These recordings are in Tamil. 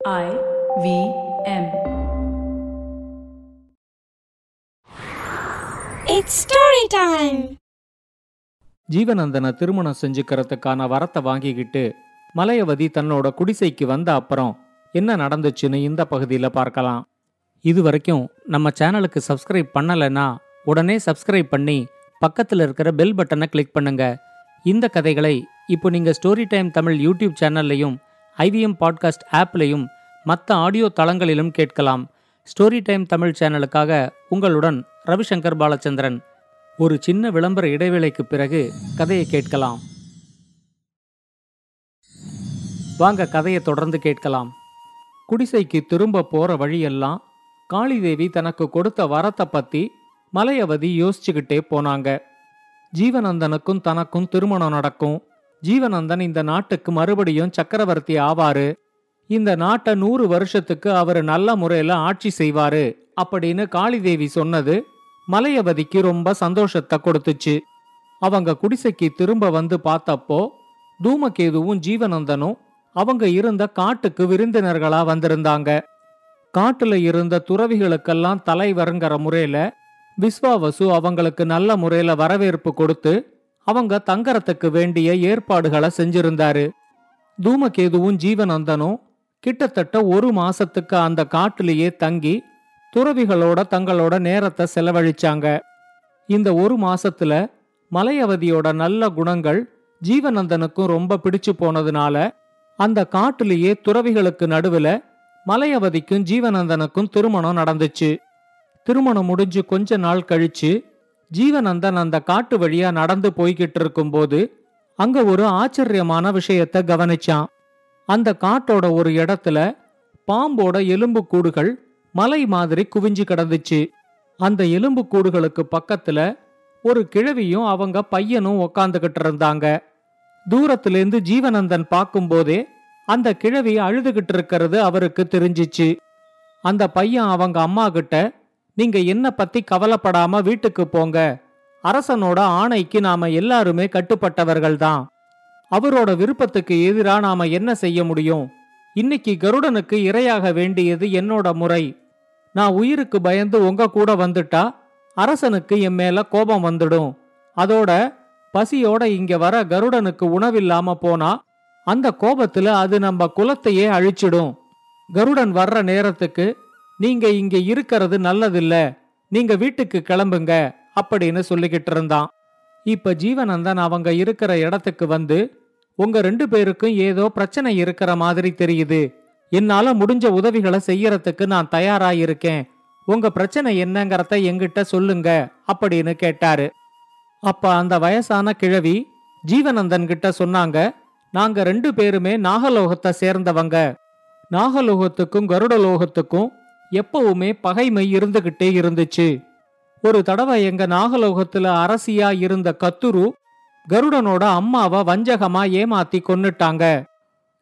I V M. It's story time. ஜீவனந்தனை திருமணம் செஞ்சுக்கிறதுக்கான வரத்தை வாங்கிக்கிட்டு மலையவதி தன்னோட குடிசைக்கு வந்த அப்புறம் என்ன நடந்துச்சுன்னு இந்த பகுதியில் பார்க்கலாம் இது வரைக்கும் நம்ம சேனலுக்கு சப்ஸ்கிரைப் பண்ணலைன்னா உடனே சப்ஸ்கிரைப் பண்ணி பக்கத்தில் இருக்கிற பெல் பட்டனை கிளிக் பண்ணுங்க இந்த கதைகளை இப்போ நீங்கள் ஸ்டோரி டைம் தமிழ் யூடியூப் சேனல்லையும் ஐவிஎம் பாட்காஸ்ட் ஆப்லையும் மற்ற ஆடியோ தளங்களிலும் கேட்கலாம். ஸ்டோரி டைம் தமிழ் சேனலுக்காக உங்களுடன் ரவிசங்கர் பாலச்சந்திரன். ஒரு சின்ன விளம்பர இடைவேளைக்கு பிறகு கதையை கேட்கலாம். வாங்க கதையை தொடர்ந்து கேட்கலாம். குடிசைக்கு திரும்ப போற வழியெல்லாம் காளிதேவி தனக்கு கொடுத்த வரத்தை பத்தி மலையவதி யோசிச்சுக்கிட்டே போனாங்க. ஜீவனந்தனுக்கும் தனக்கும் திருமணம் நடக்கும். ஜீவனந்தன் இந்த நாட்டுக்கு மறுபடியும் சக்கரவர்த்தி ஆவாரு. இந்த நாட்டை நூறு வருஷத்துக்கு அவர் நல்ல முறையில ஆட்சி செய்வாரு அப்படின்னு காளிதேவி சொன்னது மலையவதிக்கு ரொம்ப சந்தோஷத்தை கொடுத்துச்சு. அவங்க குடிசைக்கு திரும்ப வந்து பார்த்தப்போ தூமகேதுவும் ஜீவனந்தனும் அவங்க இருந்த காட்டுக்கு விருந்தினர்களா வந்திருந்தாங்க. காட்டுல இருந்த துறவிகளுக்கெல்லாம் தலைவருங்கிற முறையில விஸ்வாவசு அவங்களுக்கு நல்ல முறையில வரவேற்பு கொடுத்து அவங்க தங்கறதுக்கு வேண்டிய ஏற்பாடுகளை செஞ்சிருந்தாரு. தூமகேதுவும் ஜீவநந்தனும் கிட்டத்தட்ட ஒரு மாசத்துக்கு அந்த காட்டுலயே தங்கி துறவிகளோட தங்களோட நேரத்தை செலவழிச்சாங்க. இந்த ஒரு மாசத்துல மலையவதியோட நல்ல குணங்கள் ஜீவநந்தனுக்கும் ரொம்ப பிடிச்சு போனதுனால அந்த காட்டுலயே துறவிகளுக்கு நடுவுல மலையவதிக்கும் ஜீவநந்தனுக்கும் திருமணம் நடந்துச்சு. திருமணம் முடிஞ்சு கொஞ்ச நாள் கழிச்சு ஜீவனந்தன் அந்த காட்டு வழியா நடந்து போய்கிட்டு இருக்கும்போது அங்க ஒரு ஆச்சரியமான விஷயத்த கவனிச்சான். அந்த காட்டோட ஒரு இடத்துல பாம்போட எலும்பு கூடுகள் மலை மாதிரி குவிஞ்சு கிடந்துச்சு. அந்த எலும்பு கூடுகளுக்கு பக்கத்துல ஒரு கிழவியும் அவங்க பையனும் உக்காந்துகிட்டு இருந்தாங்க தூரத்திலிருந்து ஜீவனந்தன் பார்க்கும்போதே அந்த கிழவி அழுதுகிட்டு இருக்கிறது அவருக்கு தெரிஞ்சிச்சு. அந்த பையன் அவங்க அம்மா கிட்ட நீங்க என்ன பத்தி கவலைப்படாம வீட்டுக்கு போங்க. அரசனோட ஆணைக்கு நாம எல்லாருமே கட்டுப்பட்டவர்கள் தான் அவரோட விருப்பத்துக்கு எதிரா நாம என்ன செய்ய முடியும்? இன்னைக்கு கருடனுக்கு இரையாக வேண்டியது என்னோட முறை. நான் உயிருக்கு பயந்து உங்க கூட வந்துட்டா அரசனுக்கு என் மேல கோபம் வந்துடும். அதோட பசியோட இங்க வர கருடனுக்கு உணவில்லாம போனா அந்த கோபத்துல அது நம்ம குலத்தையே அழிச்சிடும். கருடன் வர்ற நேரத்துக்கு நீங்க இங்க இருக்கிறது நல்லதில்ல. நீங்க வீட்டுக்கு கிளம்புங்க அப்படின்னு சொல்லிக்கிட்டு இருந்தான். இப்ப ஜீவனந்தன் அவங்க இருக்கிற இடத்துக்கு வந்து உங்க ரெண்டு பேருக்கும் ஏதோ பிரச்சனை இருக்கிற மாதிரி தெரியுது. என்னால முடிஞ்ச உதவிகளை செய்யறதுக்கு நான் தயாரா இருக்கேன் உங்க பிரச்சனை என்னங்கறத எங்கிட்ட சொல்லுங்க அப்படின்னு கேட்டாரு. அப்ப அந்த வயசான கிழவி ஜீவனந்தன் கிட்ட சொன்னாங்க நாங்க ரெண்டு பேருமே நாகலோகத்தை சேர்ந்தவங்க. நாகலோகத்துக்கும் கருடலோகத்துக்கும் எப்பவுமே பகைமை இருந்துகிட்டே இருந்துச்சு. ஒரு தடவை எங்க நாகலோகத்துல அரசியா இருந்த கத்துரு கருடனோட அம்மாவை வஞ்சகமா ஏமாத்தி கொன்னுட்டாங்க.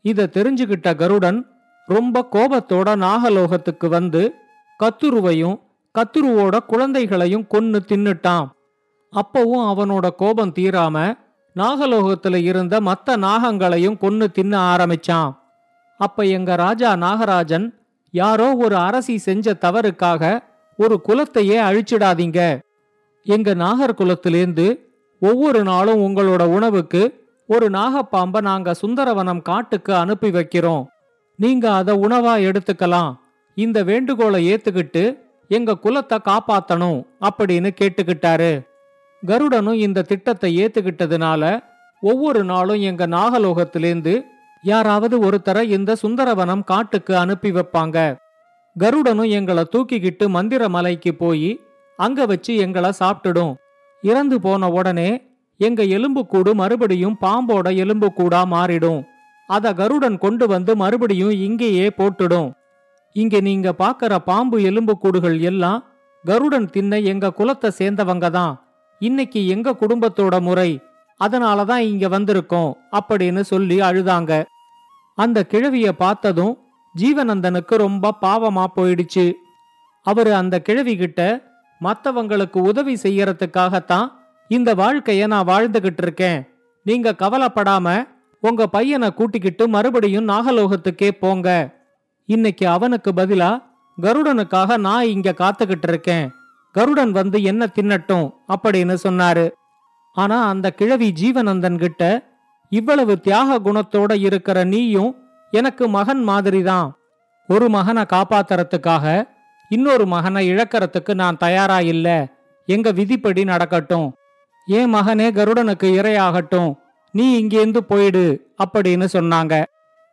இத தெரிஞ்சுகிட்ட கருடன் ரொம்ப கோபத்தோட நாகலோகத்துக்கு வந்து கத்துருவையும் கத்துருவோட குழந்தைகளையும் கொன்னு தின்னுட்டான். அப்பவும் அவனோட கோபம் தீராம நாகலோகத்துல இருந்த மத்த நாகங்களையும் கொன்னு தின்ன ஆரம்பிச்சான். அப்ப எங்க ராஜா நாகராஜன் யாரோ ஒரு அரசி செஞ்ச தவறுக்காக ஒரு குலத்தையே அழிச்சிடாதீங்க. எங்க நாகர்குலத்திலேருந்து ஒவ்வொரு நாளும் உங்களோட உணவுக்கு ஒரு நாகப்பாம்ப நாங்க சுந்தரவனம் காட்டுக்கு அனுப்பி வைக்கிறோம். நீங்க அதை உணவா எடுத்துக்கலாம். இந்த வேண்டுகோளை ஏத்துக்கிட்டு எங்க குலத்தை காப்பாத்தணும் அப்படின்னு கேட்டுக்கிட்டாரு. கருடனும் இந்த திட்டத்தை ஏத்துக்கிட்டதுனால ஒவ்வொரு நாளும் எங்க நாகலோகத்திலேருந்து யாராவது ஒருத்தர இந்த சுந்தரவனம் காட்டுக்கு அனுப்பி வைப்பாங்க. கருடனும் எங்களை தூக்கிக்கிட்டு மந்திர மலைக்கு போய் அங்க வச்சு எங்களை சாப்பிட்டுடும். இறந்து போன உடனே எங்க எலும்புக்கூடு மறுபடியும் பாம்போட எலும்புக்கூடா மாறிடும். அத கருடன் கொண்டு வந்து மறுபடியும் இங்கேயே போட்டுடும். இங்க நீங்க பாக்கற பாம்பு எலும்புக்கூடுகள் எல்லாம் கருடன் தின்ன எங்க குலத்தை சேர்ந்தவங்க தான். இன்னைக்கு எங்க குடும்பத்தோட முறை? அதனால தான் இங்க வந்திருக்கோம் அப்படின்னு சொல்லி அழுதாங்க. அந்த கிழவிய பார்த்ததும் ஜீவனந்தனுக்கு ரொம்ப பாவமா போயிடுச்சு. அவரு அந்த கிழவி கிட்ட மத்தவங்களுக்கு உதவி செய்யறதுக்காகத்தான் இந்த வாழ்க்கைய நான் வாழ்ந்துகிட்டு இருக்கேன். நீங்க கவலைப்படாம உங்க பையனை கூட்டிக்கிட்டு மறுபடியும் நாகலோகத்துக்கே போங்க. இன்னைக்கு அவனுக்கு பதிலா கருடனுக்காக நான் இங்க காத்துக்கிட்டு இருக்கேன். கருடன் வந்து என்ன தின்னட்டும் அப்படின்னு சொன்னாரு. ஆனா அந்த கிழவி ஜீவனந்தன் கிட்ட இவ்வளவு தியாக குணத்தோட இருக்கிற நீயும் எனக்கு மகன் மாதிரிதான். ஒரு மகனை காப்பாத்துறதுக்காக இன்னொரு மகனை இழக்கிறதுக்கு நான் தயாரா இல்ல. எங்க விதிப்படி நடக்கட்டும். என் மகனே கருடனுக்கு இரையாகட்டும். நீ இங்கேந்து போயிடு அப்படின்னு சொன்னாங்க.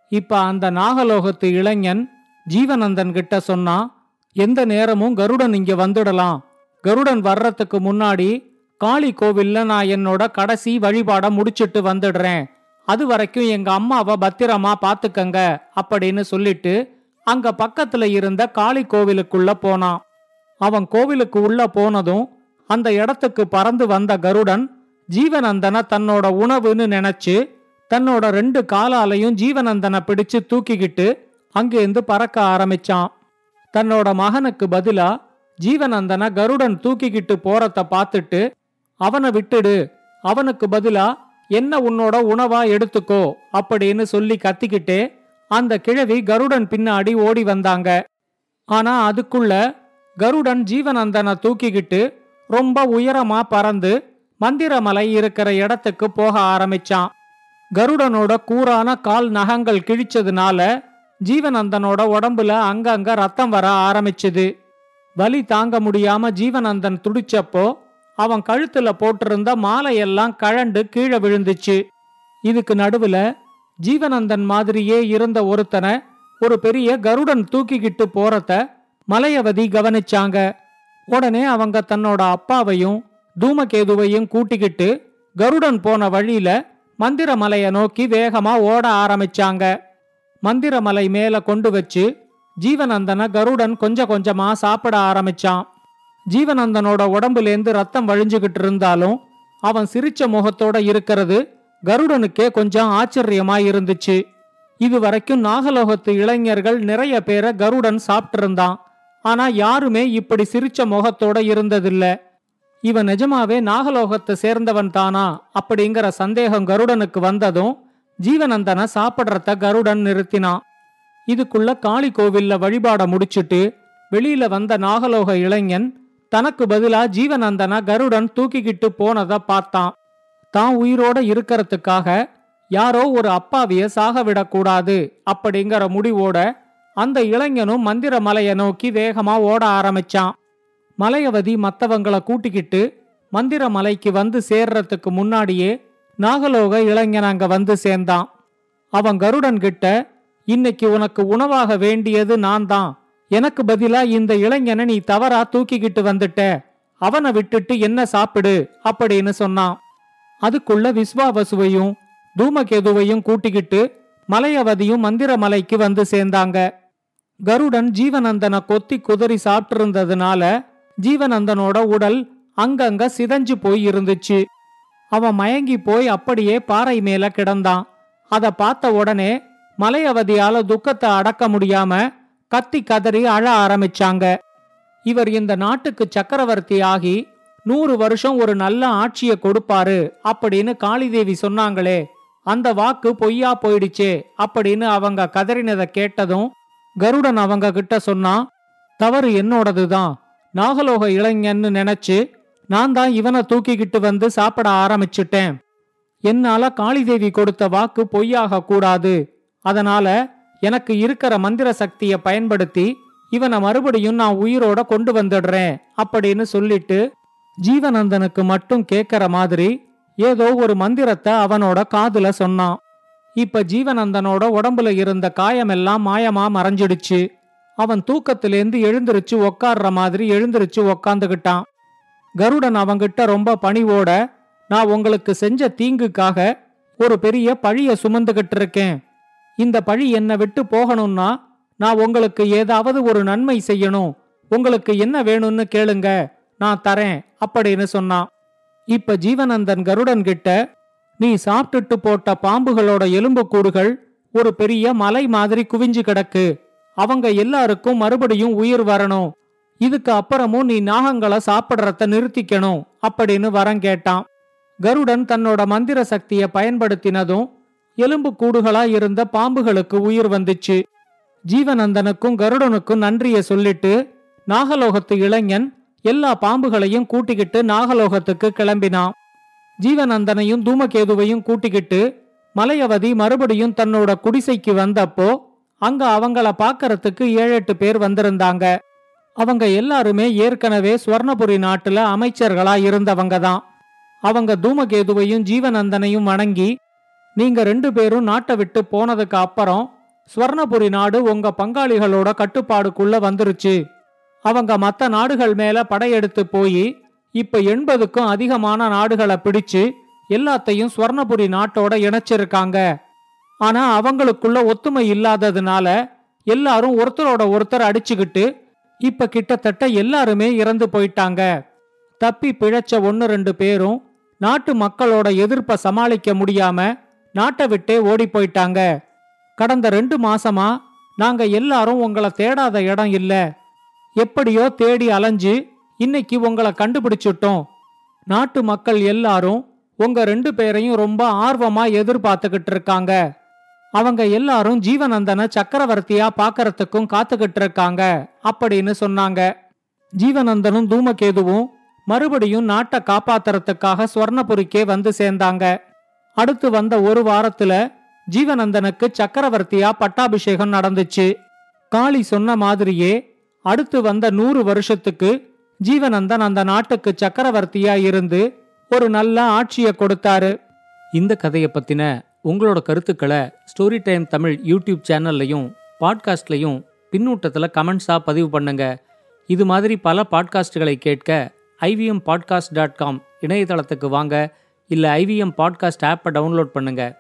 இப்ப அந்த நாகலோகத்து இளைஞன் ஜீவனந்தன் கிட்ட சொன்னா எந்த நேரமும் கருடன் இங்க வந்துடலாம். கருடன் வர்றதுக்கு முன்னாடி காளி கோவில்ல நான் என்னோட கடைசி வழிபாட முடிச்சிட்டு வந்துடுறேன். அது வரைக்கும் எங்க அம்மாவை பத்திரமா பாத்துக்கங்க அப்படின்னு சொல்லிட்டு அங்க பக்கத்துல இருந்த காளி கோவிலுக்குள்ள போனான். அவன் கோவிலுக்கு உள்ள போனதும் அந்த இடத்துக்கு பறந்து வந்த கருடன் ஜீவநந்தன தன்னோட உணவுன்னு நினைச்சு தன்னோட ரெண்டு காலாலையும் ஜீவநந்தனை பிடிச்சு தூக்கிக்கிட்டு அங்கேருந்து பறக்க ஆரம்பிச்சான். தன்னோட மகனுக்கு பதிலா ஜீவநந்தன கருடன் தூக்கிக்கிட்டு போறத பார்த்துட்டு அவனை விட்டுடு. அவனுக்கு பதிலா என்ன உன்னோட உணவா எடுத்துக்கோ அப்படின்னு சொல்லி கத்திக்கிட்டே அந்த கிழவி கருடன் பின்னாடி ஓடி வந்தாங்க. ஆனா அதுக்குள்ள கருடன் ஜீவனந்தனை தூக்கிக்கிட்டு ரொம்ப உயரமா பறந்து மந்திரமலை இருக்கிற இடத்துக்கு போக ஆரம்பிச்சான். கருடனோட கூரான கால் நகங்கள் கிழிச்சதுனால ஜீவனந்தனோட உடம்புல அங்கங்க ரத்தம் வர ஆரம்பிச்சுது. வலி தாங்க முடியாம ஜீவனந்தன் துடிச்சப்போ அவன் கழுத்துல போட்டிருந்த மாலையெல்லாம் கழண்டு கீழே விழுந்துச்சு. இதுக்கு நடுவுல ஜீவனந்தன் மாதிரியே இருந்த ஒருத்தனை ஒரு பெரிய கருடன் தூக்கிக்கிட்டு போறத மலையவதி கவனிச்சாங்க. உடனே அவங்க தன்னோட அப்பாவையும் தூமகேதுவையும் கூட்டிக்கிட்டு கருடன் போன வழியில மந்திரமலைய நோக்கி வேகமா ஓட ஆரம்பிச்சாங்க. மந்திரமலை மேல கொண்டு வச்சு ஜீவனந்தனை கருடன் கொஞ்சம் கொஞ்சமா சாப்பிட ஆரம்பிச்சான். ஜீவனந்தனோட உடம்புலேந்து ரத்தம் வழிஞ்சுகிட்டு இருந்தாலும் அவன் சிரிச்ச முகத்தோட இருக்கிறது கருடனுக்கே கொஞ்சம் ஆச்சரியமா இருந்துச்சு. இது வரைக்கும் நாகலோகத்து இளைஞர்கள் நிறைய பேரை கருடன் சாப்பிட்டிருந்தான். ஆனா யாருமே இப்படி சிரிச்ச முகத்தோட இருந்ததில்ல. இவன் நிஜமாவே நாகலோகத்தை சேர்ந்தவன் தானா அப்படிங்கிற சந்தேகம் கருடனுக்கு வந்ததும் ஜீவனந்தனை சாப்பிட்றத கருடன் நிறுத்தினான். இதுக்குள்ள காளி கோவில்ல வழிபாட முடிச்சிட்டு வெளியில வந்த நாகலோக இளைஞன் தனக்கு பதிலா ஜீவநந்தன கருடன் தூக்கிக்கிட்டு போனத பார்த்தான். தான் உயிரோட இருக்கறதுக்காக யாரோ ஒரு அப்பாவிய சாக விடக்கூடாது அப்படிங்கிற முடிவோட அந்த இளைஞனும் மந்திர மலையை நோக்கி வேகமா ஓட ஆரம்பிச்சான். மலையவதி மத்தவங்கள கூட்டிக்கிட்டு மந்திர மலைக்கு வந்து சேர்றதுக்கு முன்னாடியே நாகலோக இளைஞன் அங்க வந்து சேர்ந்தான். அவன் கருடன் கிட்ட இன்னைக்கு உனக்கு உணவாக வேண்டியது நான் தான் எனக்கு பதிலா இந்த இளைஞனை நீ தவறா தூக்கிக்கிட்டு வந்துட்ட. அவனை விட்டுட்டு என்ன சாப்பிடு? அப்படின்னு சொன்னான். அதுக்குள்ள விஸ்வாவசுவையும் தூமகேதுவையும் கூட்டிக்கிட்டு மலையவதியும் மந்திரமலைக்கு வந்து சேர்ந்தாங்க. கருடன் ஜீவனந்தனை கொத்தி குதறி சாப்பிட்டிருந்ததுனால ஜீவனந்தனோட உடல் அங்கங்க சிதஞ்சு போய் இருந்துச்சு. அவன் மயங்கி போய் அப்படியே பாறை மேல கிடந்தான். அத பார்த்த உடனே மலையவதியால துக்கத்தை அடக்க முடியாம கத்தி கதறி அழ ஆரம்பிச்சாங்க. இவர் இந்த நாட்டுக்கு சக்கரவர்த்தி ஆகி நூறு வருஷம் ஒரு நல்ல ஆட்சிய கொடுப்பாரு அப்படின்னு காளிதேவி சொன்னாங்களே. அந்த வாக்கு பொய்யா போயிடுச்சே அப்படின்னு அவங்க கதறினதை கேட்டதும் கருடன் அவங்க கிட்ட சொன்னா தவறு என்னோடதுதான். நாகலோக இளைஞன்னு நினைச்சு நான் தான் இவனை தூக்கிக்கிட்டு வந்து சாப்பிட ஆரம்பிச்சிட்டேன். என்னால காளிதேவி கொடுத்த வாக்கு பொய்யாக கூடாது. அதனால எனக்கு இருக்கிற மந்திர சக்தியை பயன்படுத்தி இவனை மறுபடியும் நான் உயிரோட கொண்டு வந்துடுறேன் அப்படின்னு சொல்லிட்டு ஜீவனந்தனுக்கு மட்டும் கேட்கற மாதிரி ஏதோ ஒரு மந்திரத்தை அவனோட காதுல சொன்னான். இப்ப ஜீவனந்தனோட உடம்புல இருந்த காயமெல்லாம் மாயமா மறைஞ்சிடுச்சு. அவன் தூக்கத்திலேருந்து எழுந்திருச்சு உக்காடுற மாதிரி எழுந்திருச்சு உக்காந்துகிட்டான். கருடன் அவங்கிட்ட ரொம்ப பணிவோட நான் உங்களுக்கு செஞ்ச தீங்குக்காக ஒரு பெரிய பழிய சுமந்துகிட்டு இருக்கேன். இந்த பழி என்னை விட்டு போகணும்னா நான் உங்களுக்கு ஏதாவது ஒரு நன்மை செய்யணும். உங்களுக்கு என்ன வேணும்னு கேளுங்க. நான் தரேன் அப்படின்னு சொன்னான். இப்ப ஜீவனந்தன் கருடன் கிட்ட நீ சாப்பிட்டுட்டு போட்ட பாம்புகளோட எலும்புக்கூடுகள் ஒரு பெரிய மலை மாதிரி குவிஞ்சு கிடக்கு. அவங்க எல்லாருக்கும் மறுபடியும் உயிர் வரணும். இதுக்கு அப்புறமும் நீ நாகங்களை சாப்பிடுறத நிறுத்திக்கணும் அப்படின்னு வரம் கேட்டான். கருடன் தன்னோட மந்திர சக்தியை பயன்படுத்தினதும் எலும்பு கூடுகளாய் இருந்த பாம்புகளுக்கு உயிர் வந்துச்சு. ஜீவநந்தனுக்கும் கருடனுக்கும் நன்றிய சொல்லிட்டு நாகலோகத்து இளைஞன் எல்லா பாம்புகளையும் கூட்டிக்கிட்டு நாகலோகத்துக்கு கிளம்பினான். ஜீவநந்தனையும் தூமகேதுவையும் கூட்டிக்கிட்டு மலையவதி மறுபடியும் தன்னோட குடிசைக்கு வந்தப்போ அங்க அவங்கள பாக்கறதுக்கு ஏழெட்டு பேர் வந்திருந்தாங்க. அவங்க எல்லாருமே ஏற்கனவே சுவர்ணபுரி நாட்டுல அமைச்சர்களா இருந்தவங்க தான் அவங்க தூமகேதுவையும் ஜீவநந்தனையும் வணங்கி நீங்க ரெண்டு பேரும் நாட்டை விட்டு போனதுக்கு அப்புறம் ஸ்வர்ணபுரி நாடு உங்க பங்காளிகளோட கட்டுப்பாடுக்குள்ள வந்துருச்சு. அவங்க மற்ற நாடுகள் மேல படையெடுத்து போய் இப்ப எண்பதுக்கும் அதிகமான நாடுகளை பிடிச்சு எல்லாத்தையும் ஸ்வர்ணபுரி நாட்டோட இணைச்சிருக்காங்க. ஆனா அவங்களுக்குள்ள ஒத்துமை இல்லாததுனால எல்லாரும் ஒருத்தரோட ஒருத்தர் அடிச்சுக்கிட்டு இப்ப கிட்டத்தட்ட எல்லாருமே இறந்து போயிட்டாங்க. தப்பி பிழைச்ச ஒன்னு ரெண்டு பேரும் நாட்டு மக்களோட எதிர்ப்ப சமாளிக்க முடியாம நாட்டை விட்டே ஓடி போயிட்டாங்க. கடந்த ரெண்டு மாசமா நாங்க எல்லாரும் உங்களை தேடாத இடம் இல்ல. எப்படியோ தேடி அலைஞ்சு இன்னைக்கு உங்களை கண்டுபிடிச்சுட்டோம். நாட்டு மக்கள் எல்லாரும் உங்க ரெண்டு பேரையும் ரொம்ப ஆர்வமா எதிர்பார்த்துக்கிட்டு இருக்காங்க. அவங்க எல்லாரும் ஜீவநந்தனை சக்கரவர்த்தியா பாக்கறதுக்கும் காத்துக்கிட்டு இருக்காங்க அப்படின்னு சொன்னாங்க. ஜீவநந்தனும் தூமகேதுவும் மறுபடியும் நாட்டை காப்பாத்துறதுக்காக சுவர்ணபுரிக்கே வந்து சேர்ந்தாங்க. அடுத்து வந்த ஒரு வாரத்துல ஜீவநந்தனுக்கு சக்கரவர்த்தியா பட்டாபிஷேகம் நடந்துச்சு. காளி சொன்ன மாதிரியே அடுத்து வந்த நூறு வருஷத்துக்கு ஜீவநந்தன் அந்த நாட்டுக்கு சக்கரவர்த்தியா இருந்து ஒரு நல்ல ஆட்சியை கொடுத்தாரு. இந்த கதையை பத்தின உங்களோட கருத்துக்களை ஸ்டோரி டைம் தமிழ் யூடியூப் சேனல்லையும் பாட்காஸ்ட்லையும் பின்னூட்டத்தில் கமெண்ட்ஸாக பதிவு பண்ணுங்க. இது மாதிரி பல பாட்காஸ்டுகளை கேட்க ஐவிஎம் பாட்காஸ்ட் டாட் காம் இணையதளத்துக்கு வாங்க. இல்லை ஐவிஎம் பாட்காஸ்ட் ஆப்பை டவுன்லோட் பண்ணுங்கள்